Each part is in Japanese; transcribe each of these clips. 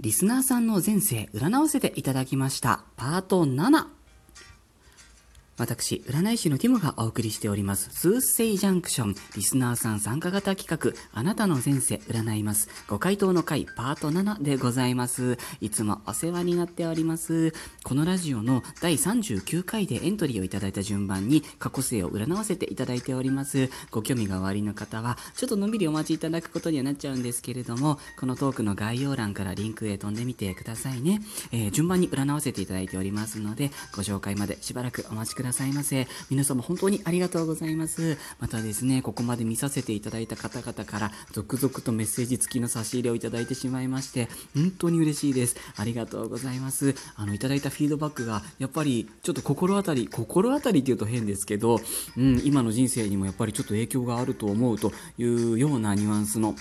リスナーさんの前世占わせていただきました。パート7。私、占い師のティモがお送りしております、スーセイジャンクション、リスナーさん参加型企画、あなたの前世占います。ご回答の回、パート7でございます。いつもお世話になっております。このラジオの第39回でエントリーをいただいた順番に、過去世を占わせていただいております。ご興味がおありの方は、ちょっとのんびりお待ちいただくことにはなっちゃうんですけれども、このトークの概要欄からリンクへ飛んでみてくださいね。えー順番に占わせていただいておりますので、ご紹介までしばらくお待ちくださいださいませ。皆様本当にありがとうございます。またですね、ここまで見させていただいた方々から、続々とメッセージ付きの差し入れをいただいてしまいまして、本当に嬉しいです。ありがとうございます。あの、いただいたフィードバックが、やっぱりちょっと心当たり、心当たりって言うと変ですけど、うん、今の人生にもやっぱりちょっと影響があると思うというようなニュアンスの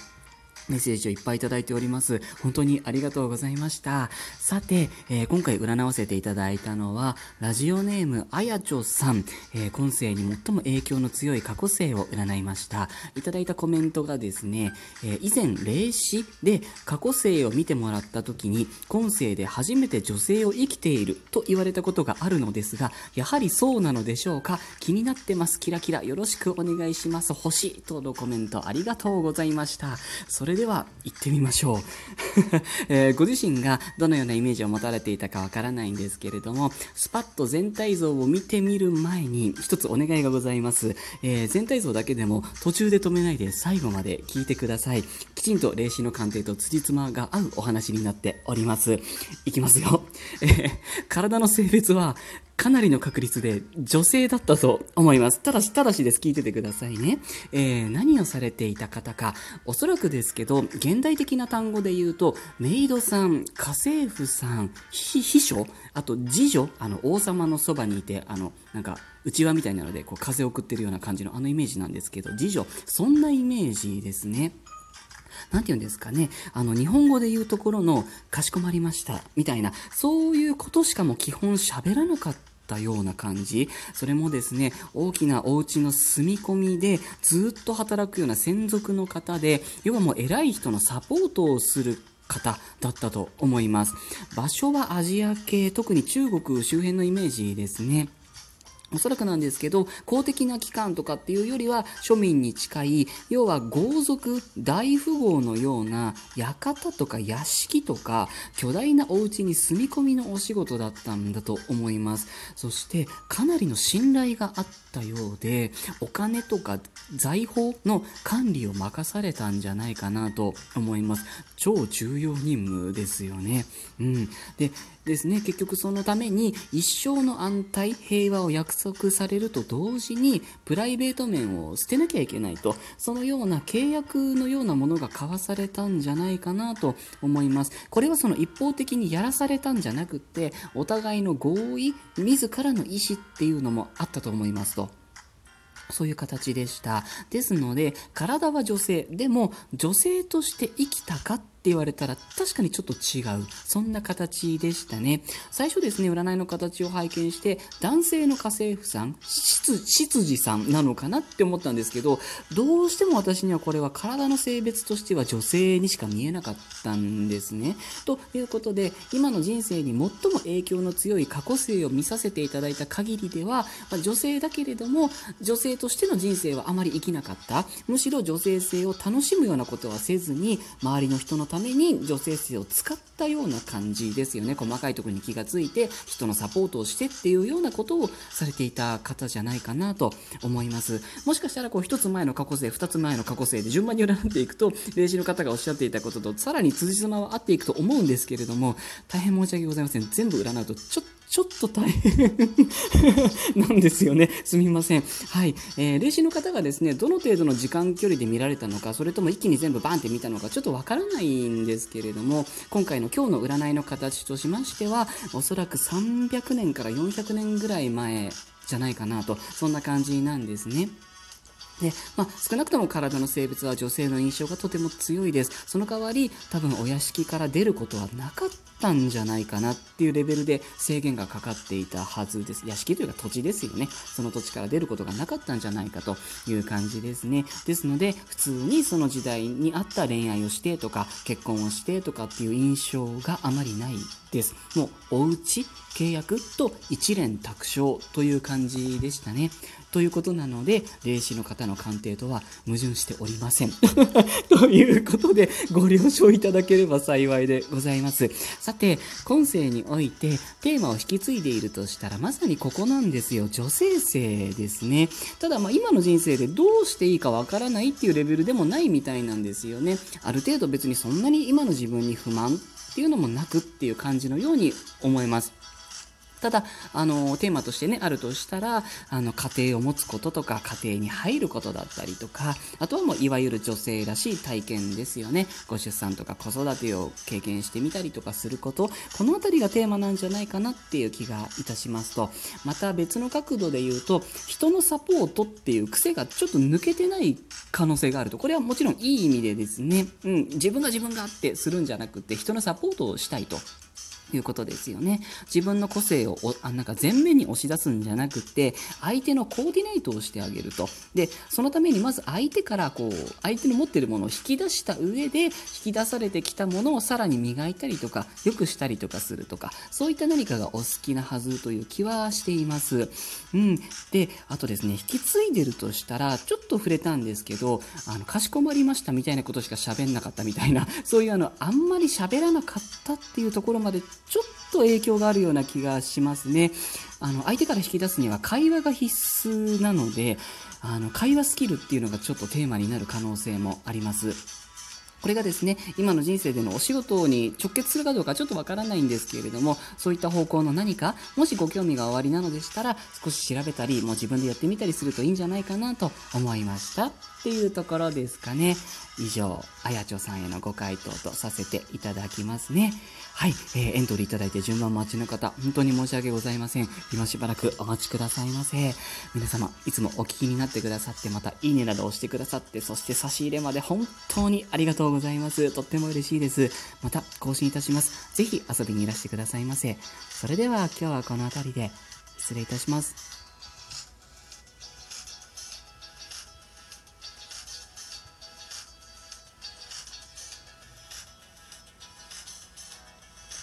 メッセージをいっぱいいただいております。本当にありがとうございました。さて、えー今回占わせていただいたのは、ラジオネームあやちょさん、えー今世に最も影響の強い過去世を占いました。いただいたコメントがですね、えー以前霊視で過去世を見てもらった時に、今世で初めて女性を生きていると言われたことがあるのですが、やはりそうなのでしょうか？気になってます。キラキラよろしくお願いします。星とのコメントありがとうございました。それれでは行ってみましょう、えーご自身がどのようなイメージを持たれていたかわからないんですけれどもスパッと全体像を見てみる前に一つお願いがございます、えー全体像だけでも途中で止めないで最後まで聞いてください。きちんと霊視の鑑定と辻褄が合うお話になっております。いきますよ、えー体の性別はかなりの確率で女性だったと思います。ただし、ただしです。聞いててくださいね。えー何をされていた方か。おそらくですけど、現代的な単語で言うと、メイドさん、家政婦さん、秘書、あと次女、あの、王様のそばにいて、あの、なんか、内輪みたいなので、こう、風を送ってるような感じのあのイメージなんですけど、次女、そんなイメージですね。なんて言うんですかね、あの、日本語で言うところの、かしこまりました、みたいな、そういうことしかも基本喋らなかったような感じ。それもですね、大きなお家の住み込みで、ずっと働くような専属の方で、要はもう偉い人のサポートをする方だったと思います。場所はアジア系、特に中国周辺のイメージですね。おそらくなんですけど、公的な機関とかっていうよりは庶民に近い、要は豪族、大富豪のような館とか屋敷とか巨大なお家に住み込みのお仕事だったんだと思います。そしてかなりの信頼があったようで、お金とか財宝の管理を任されたんじゃないかなと思います。超重要任務ですよね。うん。で、ですね、結局そのために一生の安泰、平和を約束されると同時にプライベート面を捨てなきゃいけないと、そのような契約のようなものが交わされたんじゃないかなと思います。これはその一方的にやらされたんじゃなくて、お互いの合意、自らの意思っていうのもあったと思いますと。そういう形でした。ですので、体は女性、でも女性として生きたかっって言われたら確かにちょっと違う。そんな形でしたね。最初ですね、占いの形を拝見して、男性の家政婦さん、執執事さんなのかなって思ったんですけど、どうしても私にはこれは体の性別としては女性にしか見えなかったんですね。ということで、今の人生に最も影響の強い過去性を見させていただいた限りでは、ま女性だけれども、女性としての人生はあまり生きなかった。むしろ女性性を楽しむようなことはせずに、周りの人のために女性性を使ったような感じですよね。細かいところに気がついて、人のサポートをしてっていうようなことをされていた方じゃないかなと思います。もしかしたらこう1つ前の過去性、2つ前の過去性で順番に占っていくと、霊視の方がおっしゃっていたこととさらに辻褄は合っていくと思うんですけれども、大変申し訳ございません。全部占うとちょっちょっと大変なんですよね。すみません。はい。えー、霊視の方がですね、どの程度の時間距離で見られたのか、それとも一気に全部バンって見たのか、ちょっとわからないんですけれども、今回の今日の占いの形としましては、おそらく300年から400年ぐらい前じゃないかなと、そんな感じなんですね。で、まあ、少なくとも体の性別は女性の印象がとても強いです。その代わり、多分お屋敷から出ることはなかったんじゃないかなっていうレベルで制限がかかっていたはずです。屋敷というか土地ですよね。その土地から出ることがなかったんじゃないかという感じですね。ですので、普通にその時代に合った恋愛をしてとか、結婚をしてとかっていう印象があまりないです。もう、お家、契約と一連卓勝という感じでしたね。ということなので、霊視の方の鑑定とは矛盾しておりません。ということで、ご了承いただければ幸いでございます。さて、今世においてテーマを引き継いでいるとしたら、まさにここなんですよ。女性性ですね。ただ、まあ、今の人生でどうしていいかわからないっていうレベルでもないみたいなんですよね。ある程度別にそんなに今の自分に不満っていうのもなくっていう感じのように思います。ただ、あの、テーマとしてね、あるとしたら、あの、家庭を持つこととか、家庭に入ることだったりとか、あとはもう、いわゆる女性らしい体験ですよね。ご出産とか子育てを経験してみたりとかすること、このあたりがテーマなんじゃないかなっていう気がいたしますと、また別の角度で言うと、人のサポートっていう癖がちょっと抜けてない可能性があると。これはもちろんいい意味でですね、うん、自分が自分がってするんじゃなくて、人のサポートをしたいと。いうことですよね。自分の個性をあなんか前面に押し出すんじゃなくて、相手のコーディネートをしてあげると。で、そのためにまず相手からこう、相手の持ってるものを引き出した上で、引き出されてきたものをさらに磨いたりとか、良くしたりとかするとか、そういった何かがお好きなはずという気はしています。うん。で、あとですね、引き継いでるとしたら、ちょっと触れたんですけど、あの、かしこまりましたみたいなことしか喋んなかったみたいな、そういうあの、あんまり喋らなかったっていうところまでちょっと影響があるような気がしますね。あの、相手から引き出すには会話が必須なので、あの、会話スキルっていうのがちょっとテーマになる可能性もあります。これがですね、今の人生でのお仕事に直結するかどうかちょっとわからないんですけれども、そういった方向の何か、もしご興味がおありなのでしたら、少し調べたり、もう自分でやってみたりするといいんじゃないかなと思いました。っていうところですかね。以上、あやちょさんへのご回答とさせていただきますね。はい、えー、エントリーいただいて順番待ちの方、本当に申し訳ございません。今しばらくお待ちくださいませ。皆様、いつもお聞きになってくださって、またいいねなど押してくださって、そして差し入れまで本当にありがとうございます。とっても嬉しいです。また更新いたします。ぜひ遊びにいらしてくださいませ。それでは今日はこの辺りで失礼いたします。